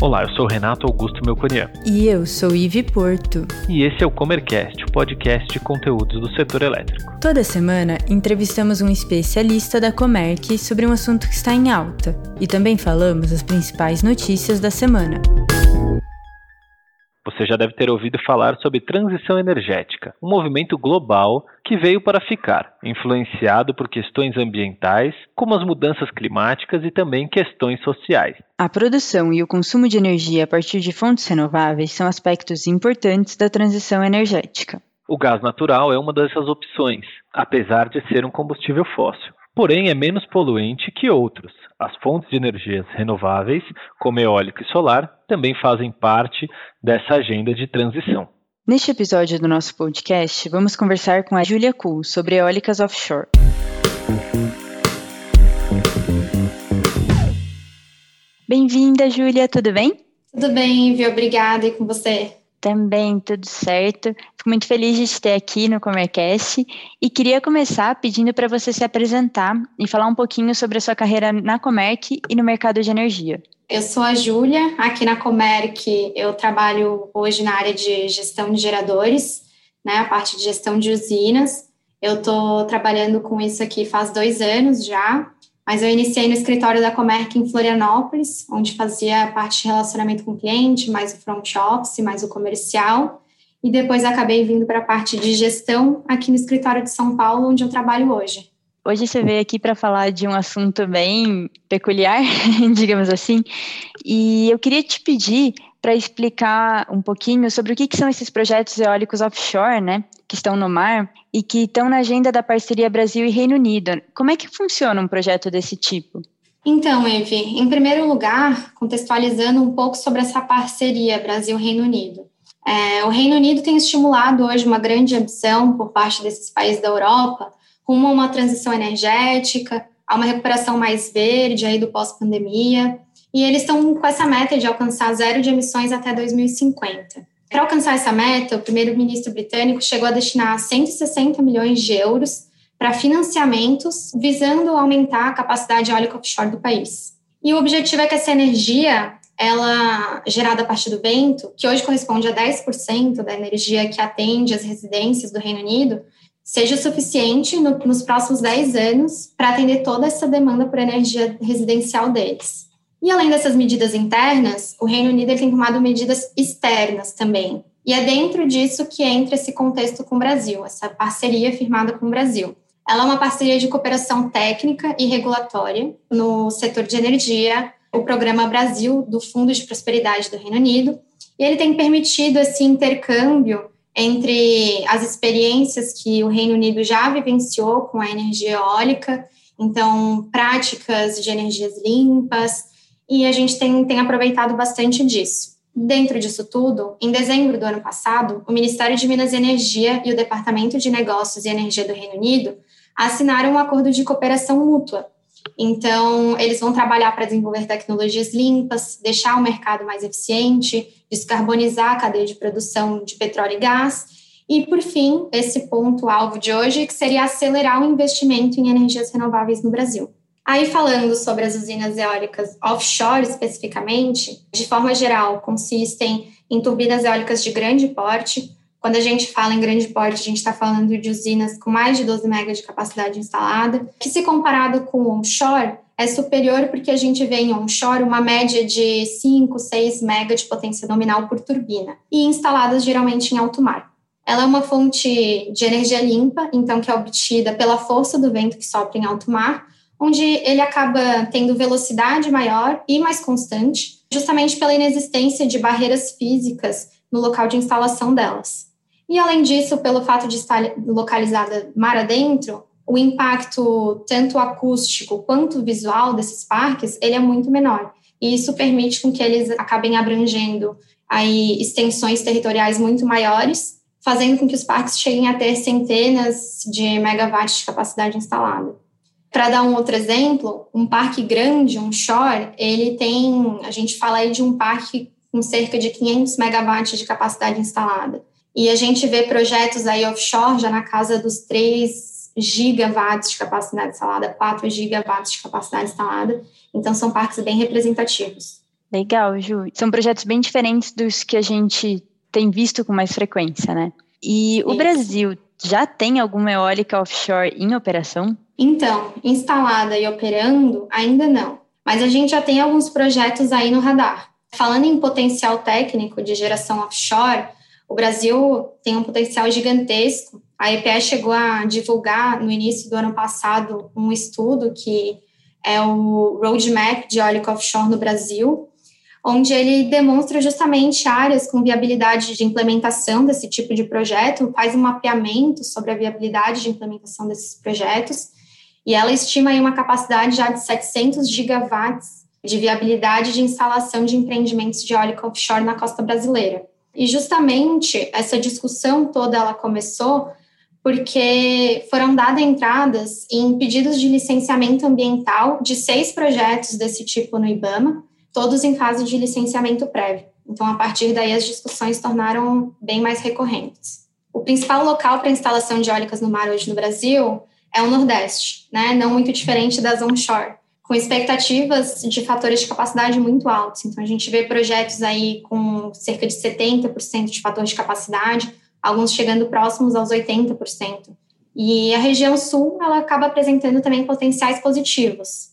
Olá, eu sou Renato Augusto Melconian. E eu sou Ive Porto. E esse é o Comercast, o podcast de conteúdos do setor elétrico. Toda semana entrevistamos um especialista da Comerc sobre um assunto que está em alta e também falamos as principais notícias da semana. Você já deve ter ouvido falar sobre transição energética, um movimento global que veio para ficar, influenciado por questões ambientais, como as mudanças climáticas e também questões sociais. A produção e o consumo de energia a partir de fontes renováveis são aspectos importantes da transição energética. O gás natural é uma dessas opções, apesar de ser um combustível fóssil porém é menos poluente que outros. As fontes de energias renováveis, como eólica e solar, também fazem parte dessa agenda de transição. Neste episódio do nosso podcast, vamos conversar com a Julia Kuhl sobre eólicas offshore. Bem-vinda, Júlia, tudo bem? Tudo bem, Ivy, obrigada e com você. Também, tudo certo. Fico muito feliz de te ter aqui no Comercast e queria começar pedindo para você se apresentar e falar um pouquinho sobre a sua carreira na Comerc e no mercado de energia. Eu sou a Júlia, aqui na Comerc eu trabalho hoje na área de gestão de geradores, né, a parte de gestão de usinas. Eu estou trabalhando com isso aqui faz dois anos já, mas eu iniciei no escritório da Comerc em Florianópolis, onde fazia parte de relacionamento com o cliente, mais o front office, mais o comercial. E depois acabei vindo para a parte de gestão aqui no escritório de São Paulo, onde eu trabalho hoje. Hoje você veio aqui para falar de um assunto bem peculiar, digamos assim, e eu queria te pedir para explicar um pouquinho sobre o que, que, são esses projetos eólicos offshore, né, que estão no mar e que estão na agenda da parceria Brasil e Reino Unido. Como é que funciona um projeto desse tipo? Então, Eve, em primeiro lugar, contextualizando um pouco sobre essa parceria Brasil-Reino Unido. É, o Reino Unido tem estimulado hoje uma grande ambição por parte desses países da Europa rumo a uma transição energética, a uma recuperação mais verde aí do pós-pandemia, e eles estão com essa meta de alcançar zero de emissões até 2050. Para alcançar essa meta, o primeiro-ministro britânico chegou a destinar 160 milhões de euros para financiamentos visando aumentar a capacidade eólica offshore do país. E o objetivo é que essa energia, ela gerada a partir do vento, que hoje corresponde a 10% da energia que atende as residências do Reino Unido, seja suficiente no, nos próximos 10 anos para atender toda essa demanda por energia residencial deles. E além dessas medidas internas, o Reino Unido tem tomado medidas externas também. E é dentro disso que entra esse contexto com o Brasil, essa parceria firmada com o Brasil. Ela é uma parceria de cooperação técnica e regulatória no setor de energia, o Programa Brasil do Fundo de Prosperidade do Reino Unido, e ele tem permitido esse intercâmbio entre as experiências que o Reino Unido já vivenciou com a energia eólica, então práticas de energias limpas, e a gente tem, tem aproveitado bastante disso. Dentro disso tudo, em dezembro do ano passado, o Ministério de Minas e Energia e o Departamento de Negócios e Energia do Reino Unido assinaram um acordo de cooperação mútua. Então, eles vão trabalhar para desenvolver tecnologias limpas, deixar o mercado mais eficiente, descarbonizar a cadeia de produção de petróleo e gás. E, por fim, esse ponto-alvo de hoje, que seria acelerar o investimento em energias renováveis no Brasil. Aí, falando sobre as usinas eólicas offshore especificamente, de forma geral, consistem em turbinas eólicas de grande porte. Quando a gente fala em grande porte, a gente está falando de usinas com mais de 12 megas de capacidade instalada, que, se comparado com onshore, é superior porque a gente vê em onshore uma média de 5, 6 megas de potência nominal por turbina, e instaladas geralmente em alto mar. Ela é uma fonte de energia limpa, então que é obtida pela força do vento que sopra em alto mar, onde ele acaba tendo velocidade maior e mais constante, justamente pela inexistência de barreiras físicas no local de instalação delas. E além disso, pelo fato de estar localizada mar adentro, o impacto tanto acústico quanto visual desses parques, ele é muito menor. E isso permite com que eles acabem abrangendo aí extensões territoriais muito maiores, fazendo com que os parques cheguem a ter centenas de megawatts de capacidade instalada. Para dar um outro exemplo, um parque grande, um shore, ele tem, a gente fala aí de um parque com cerca de 500 megawatts de capacidade instalada. E a gente vê projetos aí offshore já na casa dos 3 gigawatts de capacidade instalada, 4 gigawatts de capacidade instalada. Então, são parques bem representativos. Legal, Ju. São projetos bem diferentes dos que a gente tem visto com mais frequência, né? E o. Brasil já tem alguma eólica offshore em operação? Então, instalada e operando, ainda não. Mas a gente já tem alguns projetos aí no radar. Falando em potencial técnico de geração offshore, o Brasil tem um potencial gigantesco. A EPE chegou a divulgar no início do ano passado um estudo que é o Roadmap de eólica offshore no Brasil, onde ele demonstra justamente áreas com viabilidade de implementação desse tipo de projeto, faz um mapeamento sobre a viabilidade de implementação desses projetos, e ela estima aí uma capacidade já de 700 gigawatts de viabilidade de instalação de empreendimentos de eólica offshore na costa brasileira. E justamente essa discussão toda ela começou porque foram dadas entradas em pedidos de licenciamento ambiental de seis projetos desse tipo no IBAMA, todos em fase de licenciamento prévio. Então, a partir daí, as discussões tornaram bem mais recorrentes. O principal local para instalação de eólicas no mar hoje no Brasil é o Nordeste, né? não muito diferente das onshore, com expectativas de fatores de capacidade muito altos. Então, a gente vê projetos aí com cerca de 70% de fator de capacidade, alguns chegando próximos aos 80%. E a região sul, ela acaba apresentando também potenciais positivos.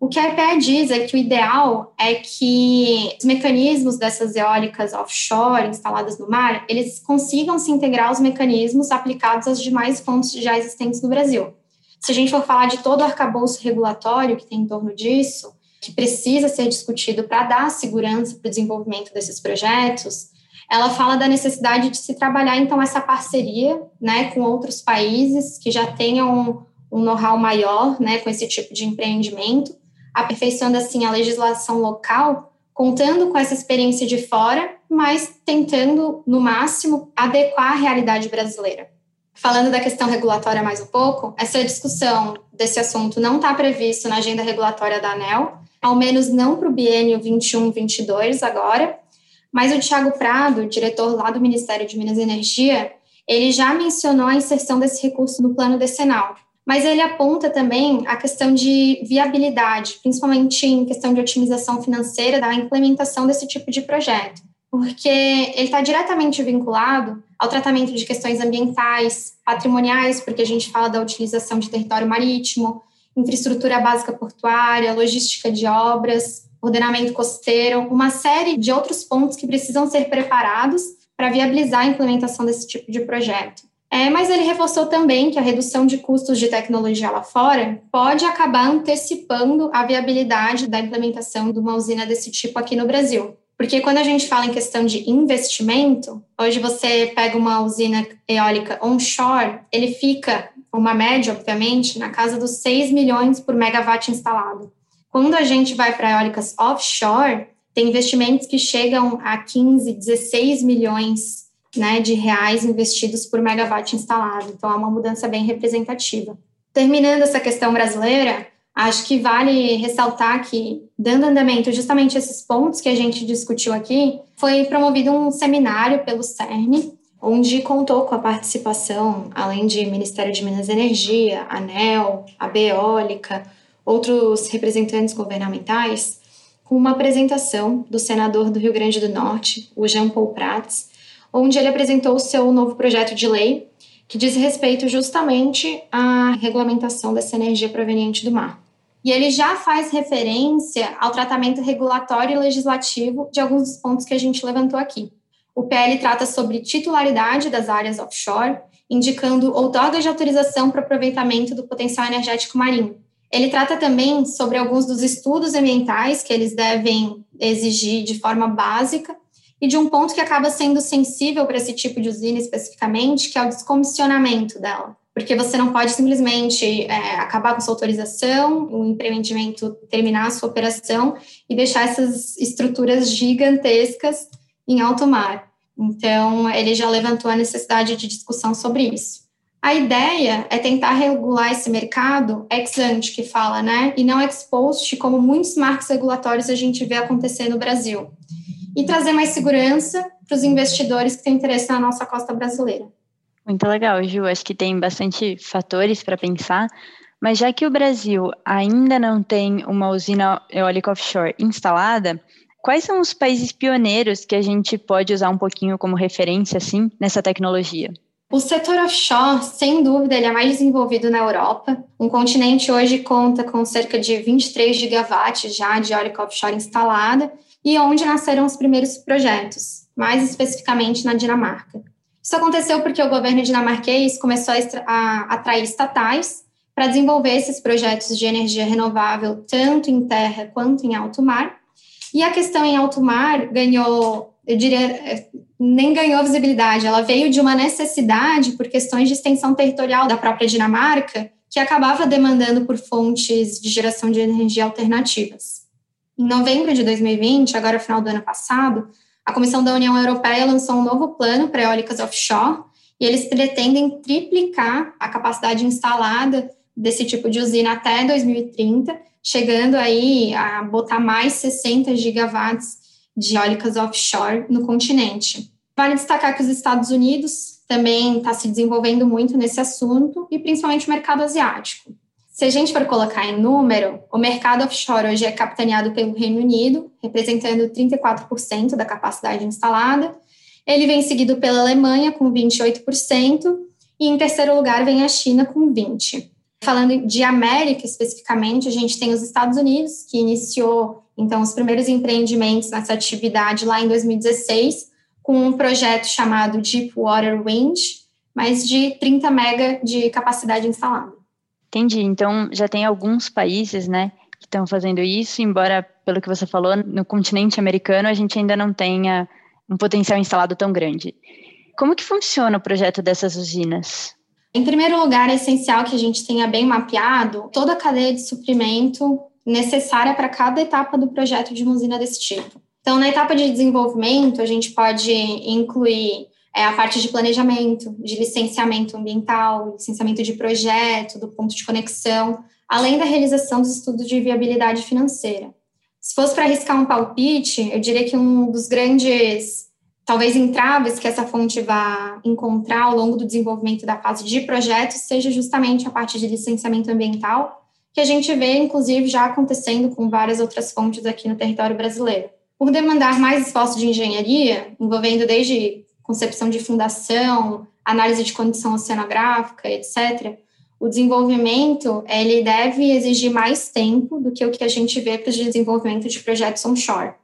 O que a EPE diz é que o ideal é que os mecanismos dessas eólicas offshore instaladas no mar, eles consigam se integrar aos mecanismos aplicados às demais fontes já existentes no Brasil. Se a gente for falar de todo o arcabouço regulatório que tem em torno disso, que precisa ser discutido para dar segurança para o desenvolvimento desses projetos, ela fala da necessidade de se trabalhar, então, essa parceria né, com outros países que já tenham um know-how maior né, com esse tipo de empreendimento, aperfeiçoando, assim, a legislação local, contando com essa experiência de fora, mas tentando, no máximo, adequar a realidade brasileira. Falando da questão regulatória mais um pouco, essa discussão desse assunto não está previsto na agenda regulatória da ANEL, ao menos não para o biênio 21-22 agora, mas o Tiago Prado, diretor lá do Ministério de Minas e Energia, ele já mencionou a inserção desse recurso no plano decenal. Mas ele aponta também a questão de viabilidade, principalmente em questão de otimização financeira da implementação desse tipo de projeto, porque ele está diretamente vinculado ao tratamento de questões ambientais, patrimoniais, porque a gente fala da utilização de território marítimo, infraestrutura básica portuária, logística de obras, ordenamento costeiro, uma série de outros pontos que precisam ser preparados para viabilizar a implementação desse tipo de projeto. É, mas ele reforçou também que a redução de custos de tecnologia lá fora pode acabar antecipando a viabilidade da implementação de uma usina desse tipo aqui no Brasil. Porque quando a gente fala em questão de investimento, hoje você pega uma usina eólica onshore, ele fica, uma média, obviamente, na casa dos 6 milhões por megawatt instalado. Quando a gente vai para eólicas offshore, tem investimentos que chegam a 15, 16 milhões né, de reais investidos por megawatt instalado. Então, é uma mudança bem representativa. Terminando essa questão brasileira, acho que vale ressaltar que, dando andamento justamente a esses pontos que a gente discutiu aqui, foi promovido um seminário pelo CERN, onde contou com a participação, além de Ministério de Minas e Energia, ANEL, a Beólica, outros representantes governamentais, com uma apresentação do senador do Rio Grande do Norte, o Jean Paul Prats, onde ele apresentou o seu novo projeto de lei que diz respeito justamente à regulamentação dessa energia proveniente do mar. E ele já faz referência ao tratamento regulatório e legislativo de alguns dos pontos que a gente levantou aqui. O PL trata sobre titularidade das áreas offshore, indicando outorgas de autorização para aproveitamento do potencial energético marinho, ele trata também sobre alguns dos estudos ambientais que eles devem exigir de forma básica e de um ponto que acaba sendo sensível para esse tipo de usina especificamente, que é o descomissionamento dela. Porque você não pode simplesmente é, acabar com sua autorização, o empreendimento terminar a sua operação e deixar essas estruturas gigantescas em alto mar. Então, ele já levantou a necessidade de discussão sobre isso. A ideia é tentar regular esse mercado ex ante, que fala, né? E não ex post, como muitos marcos regulatórios a gente vê acontecer no Brasil. E trazer mais segurança para os investidores que têm interesse na nossa costa brasileira. Muito legal, Ju. Acho que tem bastante fatores para pensar. Mas já que o Brasil ainda não tem uma usina eólica offshore instalada, Quais são os países pioneiros que a gente pode usar um pouquinho como referência, assim, nessa tecnologia? O setor offshore, sem dúvida, ele é mais desenvolvido na Europa. Um continente hoje conta com cerca de 23 gigawatts já de eólica offshore instalada e onde nasceram os primeiros projetos, mais especificamente na Dinamarca. Isso aconteceu porque o governo dinamarquês começou a atrair estatais para desenvolver esses projetos de energia renovável tanto em terra quanto em alto mar. E a questão em alto mar ganhou, eu diria, nem ganhou visibilidade, ela veio de uma necessidade por questões de extensão territorial da própria Dinamarca, que acabava demandando por fontes de geração de energia alternativas. Em novembro de 2020, agora final do ano passado, a Comissão da União Europeia lançou um novo plano para eólicas offshore e eles pretendem triplicar a capacidade instalada desse tipo de usina até 2030, chegando aí a botar mais 60 gigawatts de eólicas offshore no continente. Vale destacar que os Estados Unidos também está se desenvolvendo muito nesse assunto e principalmente o mercado asiático. Se a gente for colocar em número, o mercado offshore hoje é capitaneado pelo Reino Unido, representando 34% da capacidade instalada. Ele vem seguido pela Alemanha, com 28%, e em terceiro lugar vem a China, com 20%. Falando de América especificamente, a gente tem os Estados Unidos, que iniciou então os primeiros empreendimentos nessa atividade lá em 2016, com um projeto chamado Deepwater Wind, mais de 30 mega de capacidade instalada. Entendi. Então, já tem alguns países, né, que estão fazendo isso, embora, pelo que você falou, no continente americano a gente ainda não tenha um potencial instalado tão grande. Como que funciona o projeto dessas usinas? Em primeiro lugar, é essencial que a gente tenha bem mapeado toda a cadeia de suprimento necessária para cada etapa do projeto de uma usina desse tipo. Então, na etapa de desenvolvimento, a gente pode incluir é a parte de planejamento, de licenciamento ambiental, licenciamento de projeto, do ponto de conexão, além da realização dos estudos de viabilidade financeira. Se fosse para arriscar um palpite, eu diria que um dos grandes, talvez, entraves que essa fonte vai encontrar ao longo do desenvolvimento da fase de projetos seja justamente a parte de licenciamento ambiental, que a gente vê, inclusive, já acontecendo com várias outras fontes aqui no território brasileiro. Por demandar mais esforço de engenharia, envolvendo desde concepção de fundação, análise de condição oceanográfica, etc., o desenvolvimento ele deve exigir mais tempo do que o que a gente vê para o desenvolvimento de projetos onshore.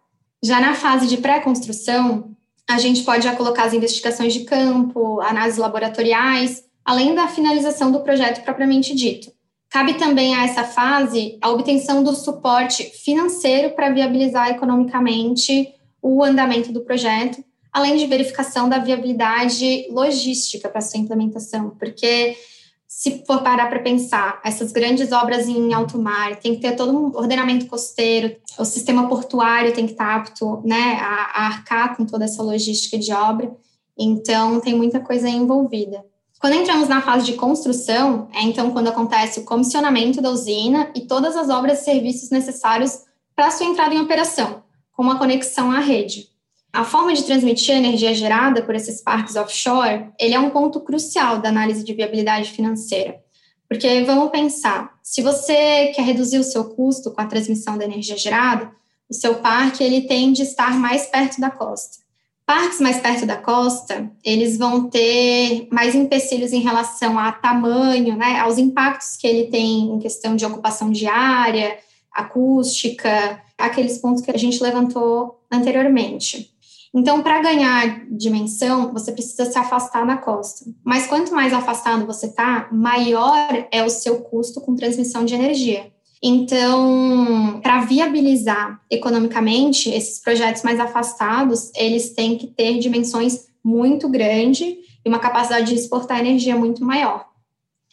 Já na fase de pré-construção, a gente pode já colocar as investigações de campo, análises laboratoriais, além da finalização do projeto propriamente dito. Cabe também a essa fase a obtenção do suporte financeiro para viabilizar economicamente o andamento do projeto, além de verificação da viabilidade logística para sua implementação, porque se for parar para pensar, essas grandes obras em alto mar, tem que ter todo um ordenamento costeiro, o sistema portuário tem que estar apto né, a, a arcar com toda essa logística de obra, então tem muita coisa envolvida. Quando entramos na fase de construção, é então quando acontece o comissionamento da usina e todas as obras e serviços necessários para sua entrada em operação, como a conexão à rede. A forma de transmitir a energia gerada por esses parques offshore, ele é um ponto crucial da análise de viabilidade financeira. Porque vamos pensar, se você quer reduzir o seu custo com a transmissão da energia gerada, o seu parque ele tem de estar mais perto da costa. Parques mais perto da costa, eles vão ter mais empecilhos em relação a tamanho, né, aos impactos que ele tem em questão de ocupação de área, acústica, aqueles pontos que a gente levantou anteriormente. Então, para ganhar dimensão, você precisa se afastar da costa. Mas quanto mais afastado você está, maior é o seu custo com transmissão de energia. Então, para viabilizar economicamente esses projetos mais afastados, eles têm que ter dimensões muito grandes e uma capacidade de exportar energia muito maior.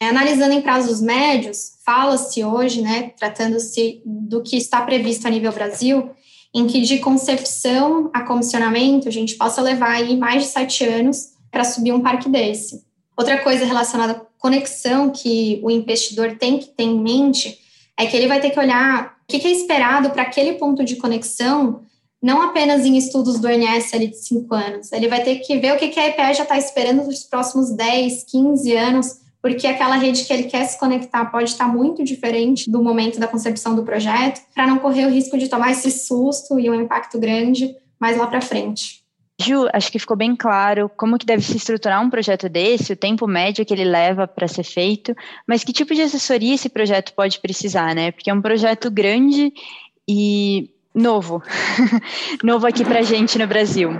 É, analisando em prazos médios, fala-se hoje, né, tratando-se do que está previsto a nível Brasil, em que de concepção a comissionamento a gente possa levar aí mais de sete anos para subir um parque desse. Outra coisa relacionada à conexão que o investidor tem que ter em mente é que ele vai ter que olhar o que é esperado para aquele ponto de conexão, não apenas em estudos do ONS ali de cinco anos. Ele vai ter que ver o que a EPE já está esperando nos próximos 10, 15 anos porque aquela rede que ele quer se conectar pode estar muito diferente do momento da concepção do projeto, para não correr o risco de tomar esse susto e um impacto grande mais lá para frente. Ju, acho que ficou bem claro como que deve se estruturar um projeto desse, o tempo médio que ele leva para ser feito, mas que tipo de assessoria esse projeto pode precisar, né? Porque é um projeto grande e novo, novo aqui para a gente no Brasil.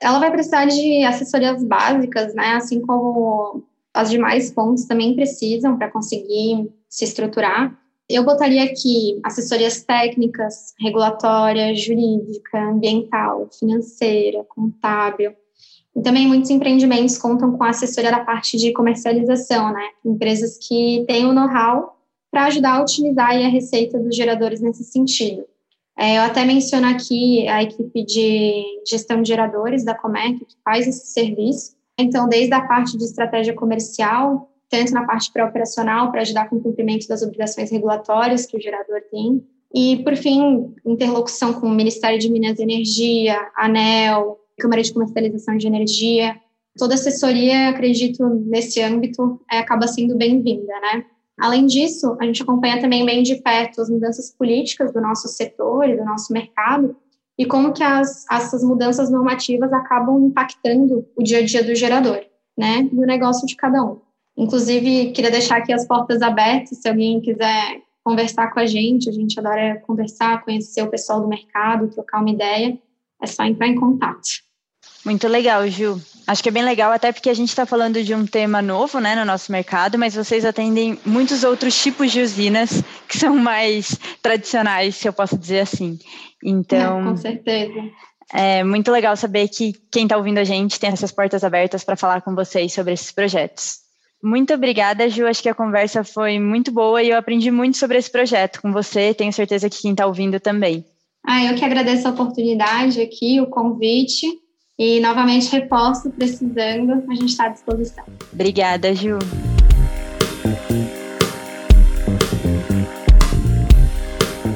Ela vai precisar de assessorias básicas, né? Assim como as demais fontes também precisam para conseguir se estruturar. Eu botaria aqui assessorias técnicas, regulatória, jurídica, ambiental, financeira, contábil. E também muitos empreendimentos contam com assessoria da parte de comercialização, né? Empresas que têm o know-how para ajudar a utilizar a receita dos geradores nesse sentido. É, eu até menciono aqui a equipe de gestão de geradores da Comec, que faz esse serviço. Então, desde a parte de estratégia comercial, tanto na parte pré-operacional, para ajudar com o cumprimento das obrigações regulatórias que o gerador tem, e, por fim, interlocução com o Ministério de Minas e Energia, ANEL, Câmara de Comercialização de Energia. Toda assessoria, acredito, nesse âmbito, é, acaba sendo bem-vinda, né? Além disso, a gente acompanha também bem de perto as mudanças políticas do nosso setor e do nosso mercado e como que as, essas mudanças normativas acabam impactando o dia a dia do gerador, né, do negócio de cada um. Inclusive, queria deixar aqui as portas abertas, se alguém quiser conversar com a gente, a gente adora conversar, conhecer o pessoal do mercado, trocar uma ideia, é só entrar em contato. Muito legal, Gil. Acho que é bem legal, até porque a gente está falando de um tema novo né, no nosso mercado, mas vocês atendem muitos outros tipos de usinas que são mais tradicionais, se eu posso dizer assim. Então. É, com certeza. É muito legal saber que quem está ouvindo a gente tem essas portas abertas para falar com vocês sobre esses projetos. Muito obrigada, Ju. Acho que a conversa foi muito boa e eu aprendi muito sobre esse projeto com você. Tenho certeza que quem está ouvindo também. Ah, eu que agradeço a oportunidade aqui, o convite. E novamente reforço, precisando, a gente está à disposição. Obrigada, Ju.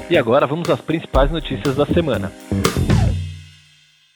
E agora vamos às principais notícias da semana.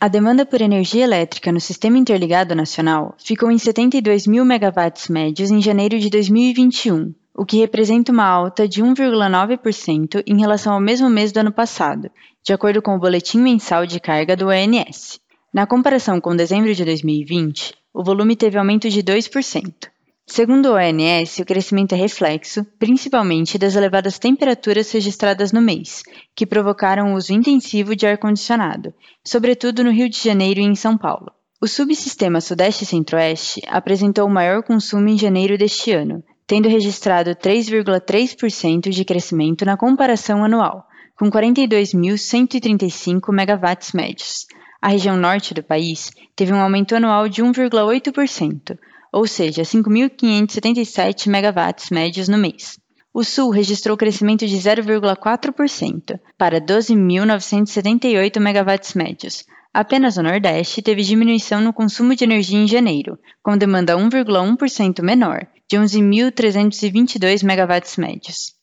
A demanda por energia elétrica no Sistema Interligado Nacional ficou em 72 mil megawatts médios em janeiro de 2021, o que representa uma alta de 1,9% em relação ao mesmo mês do ano passado, de acordo com o Boletim Mensal de Carga do ONS. Na comparação com dezembro de 2020, o volume teve aumento de 2%. Segundo o ONS, o crescimento é reflexo, principalmente, das elevadas temperaturas registradas no mês, que provocaram o uso intensivo de ar-condicionado, sobretudo no Rio de Janeiro e em São Paulo. O subsistema Sudeste Centro-Oeste apresentou o maior consumo em janeiro deste ano, tendo registrado 3,3% de crescimento na comparação anual, com 42.135 megawatts médios, a região norte do país teve um aumento anual de 1,8%, ou seja, 5.577 megawatts médios no mês. O Sul registrou crescimento de 0,4% para 12.978 megawatts médios. Apenas o Nordeste teve diminuição no consumo de energia em janeiro, com demanda 1,1% menor, de 11.322 megawatts médios.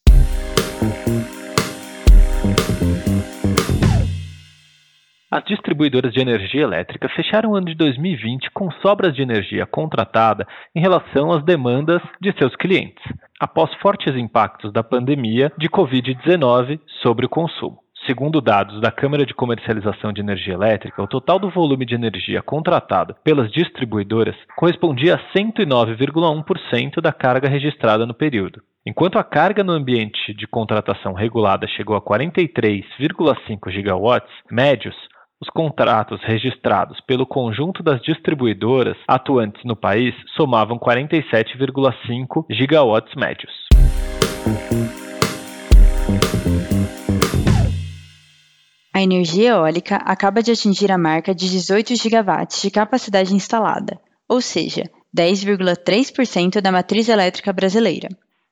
As distribuidoras de energia elétrica fecharam o ano de 2020 com sobras de energia contratada em relação às demandas de seus clientes, após fortes impactos da pandemia de Covid-19 sobre o consumo. Segundo dados da Câmara de Comercialização de Energia Elétrica, o total do volume de energia contratado pelas distribuidoras correspondia a 109,1% da carga registrada no período. Enquanto a carga no ambiente de contratação regulada chegou a 43,5 gigawatts médios, os contratos registrados pelo conjunto das distribuidoras atuantes no país somavam 47,5 gigawatts médios. A energia eólica acaba de atingir a marca de 18 gigawatts de capacidade instalada, ou seja, 10,3% da matriz elétrica brasileira.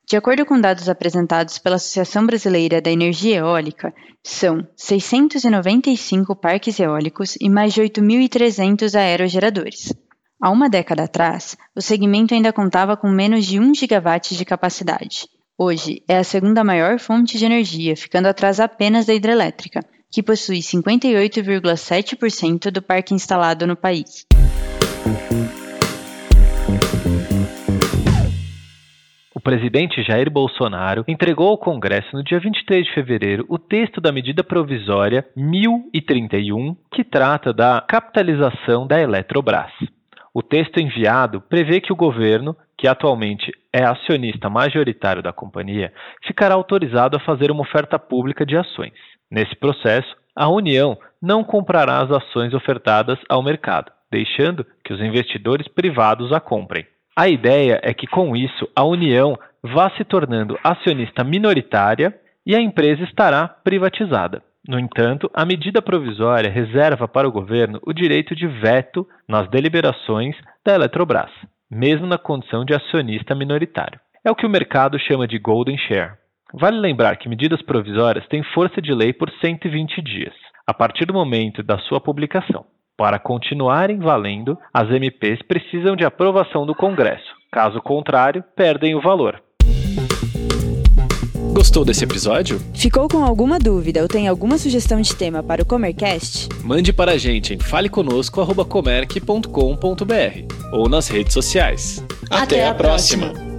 De acordo com dados apresentados pela Associação Brasileira da Energia Eólica, são 695 parques eólicos e mais de 8.300 aerogeradores. Há uma década atrás, o segmento ainda contava com menos de 1 gigawatt de capacidade. Hoje, é a segunda maior fonte de energia, ficando atrás apenas da hidrelétrica, que possui 58,7% do parque instalado no país. Presidente Jair Bolsonaro entregou ao Congresso no dia 23 de fevereiro o texto da medida provisória 1031, que trata da capitalização da Eletrobras. O texto enviado prevê que o governo, que atualmente é acionista majoritário da companhia, ficará autorizado a fazer uma oferta pública de ações. Nesse processo, a União não comprará as ações ofertadas ao mercado, deixando que os investidores privados a comprem. A ideia é que, com isso, a União vá se tornando acionista minoritária e a empresa estará privatizada. No entanto, a medida provisória reserva para o governo o direito de veto nas deliberações da Eletrobras, mesmo na condição de acionista minoritário. É o que o mercado chama de golden share. Vale lembrar que medidas provisórias têm força de lei por 120 dias, a partir do momento da sua publicação. Para continuarem valendo, as MPs precisam de aprovação do Congresso. Caso contrário, perdem o valor. Gostou desse episódio? Ficou com alguma dúvida ou tem alguma sugestão de tema para o Comercast? Mande para a gente em faleconosco.comerc.com.br ou nas redes sociais. Até, Até a próxima. próxima.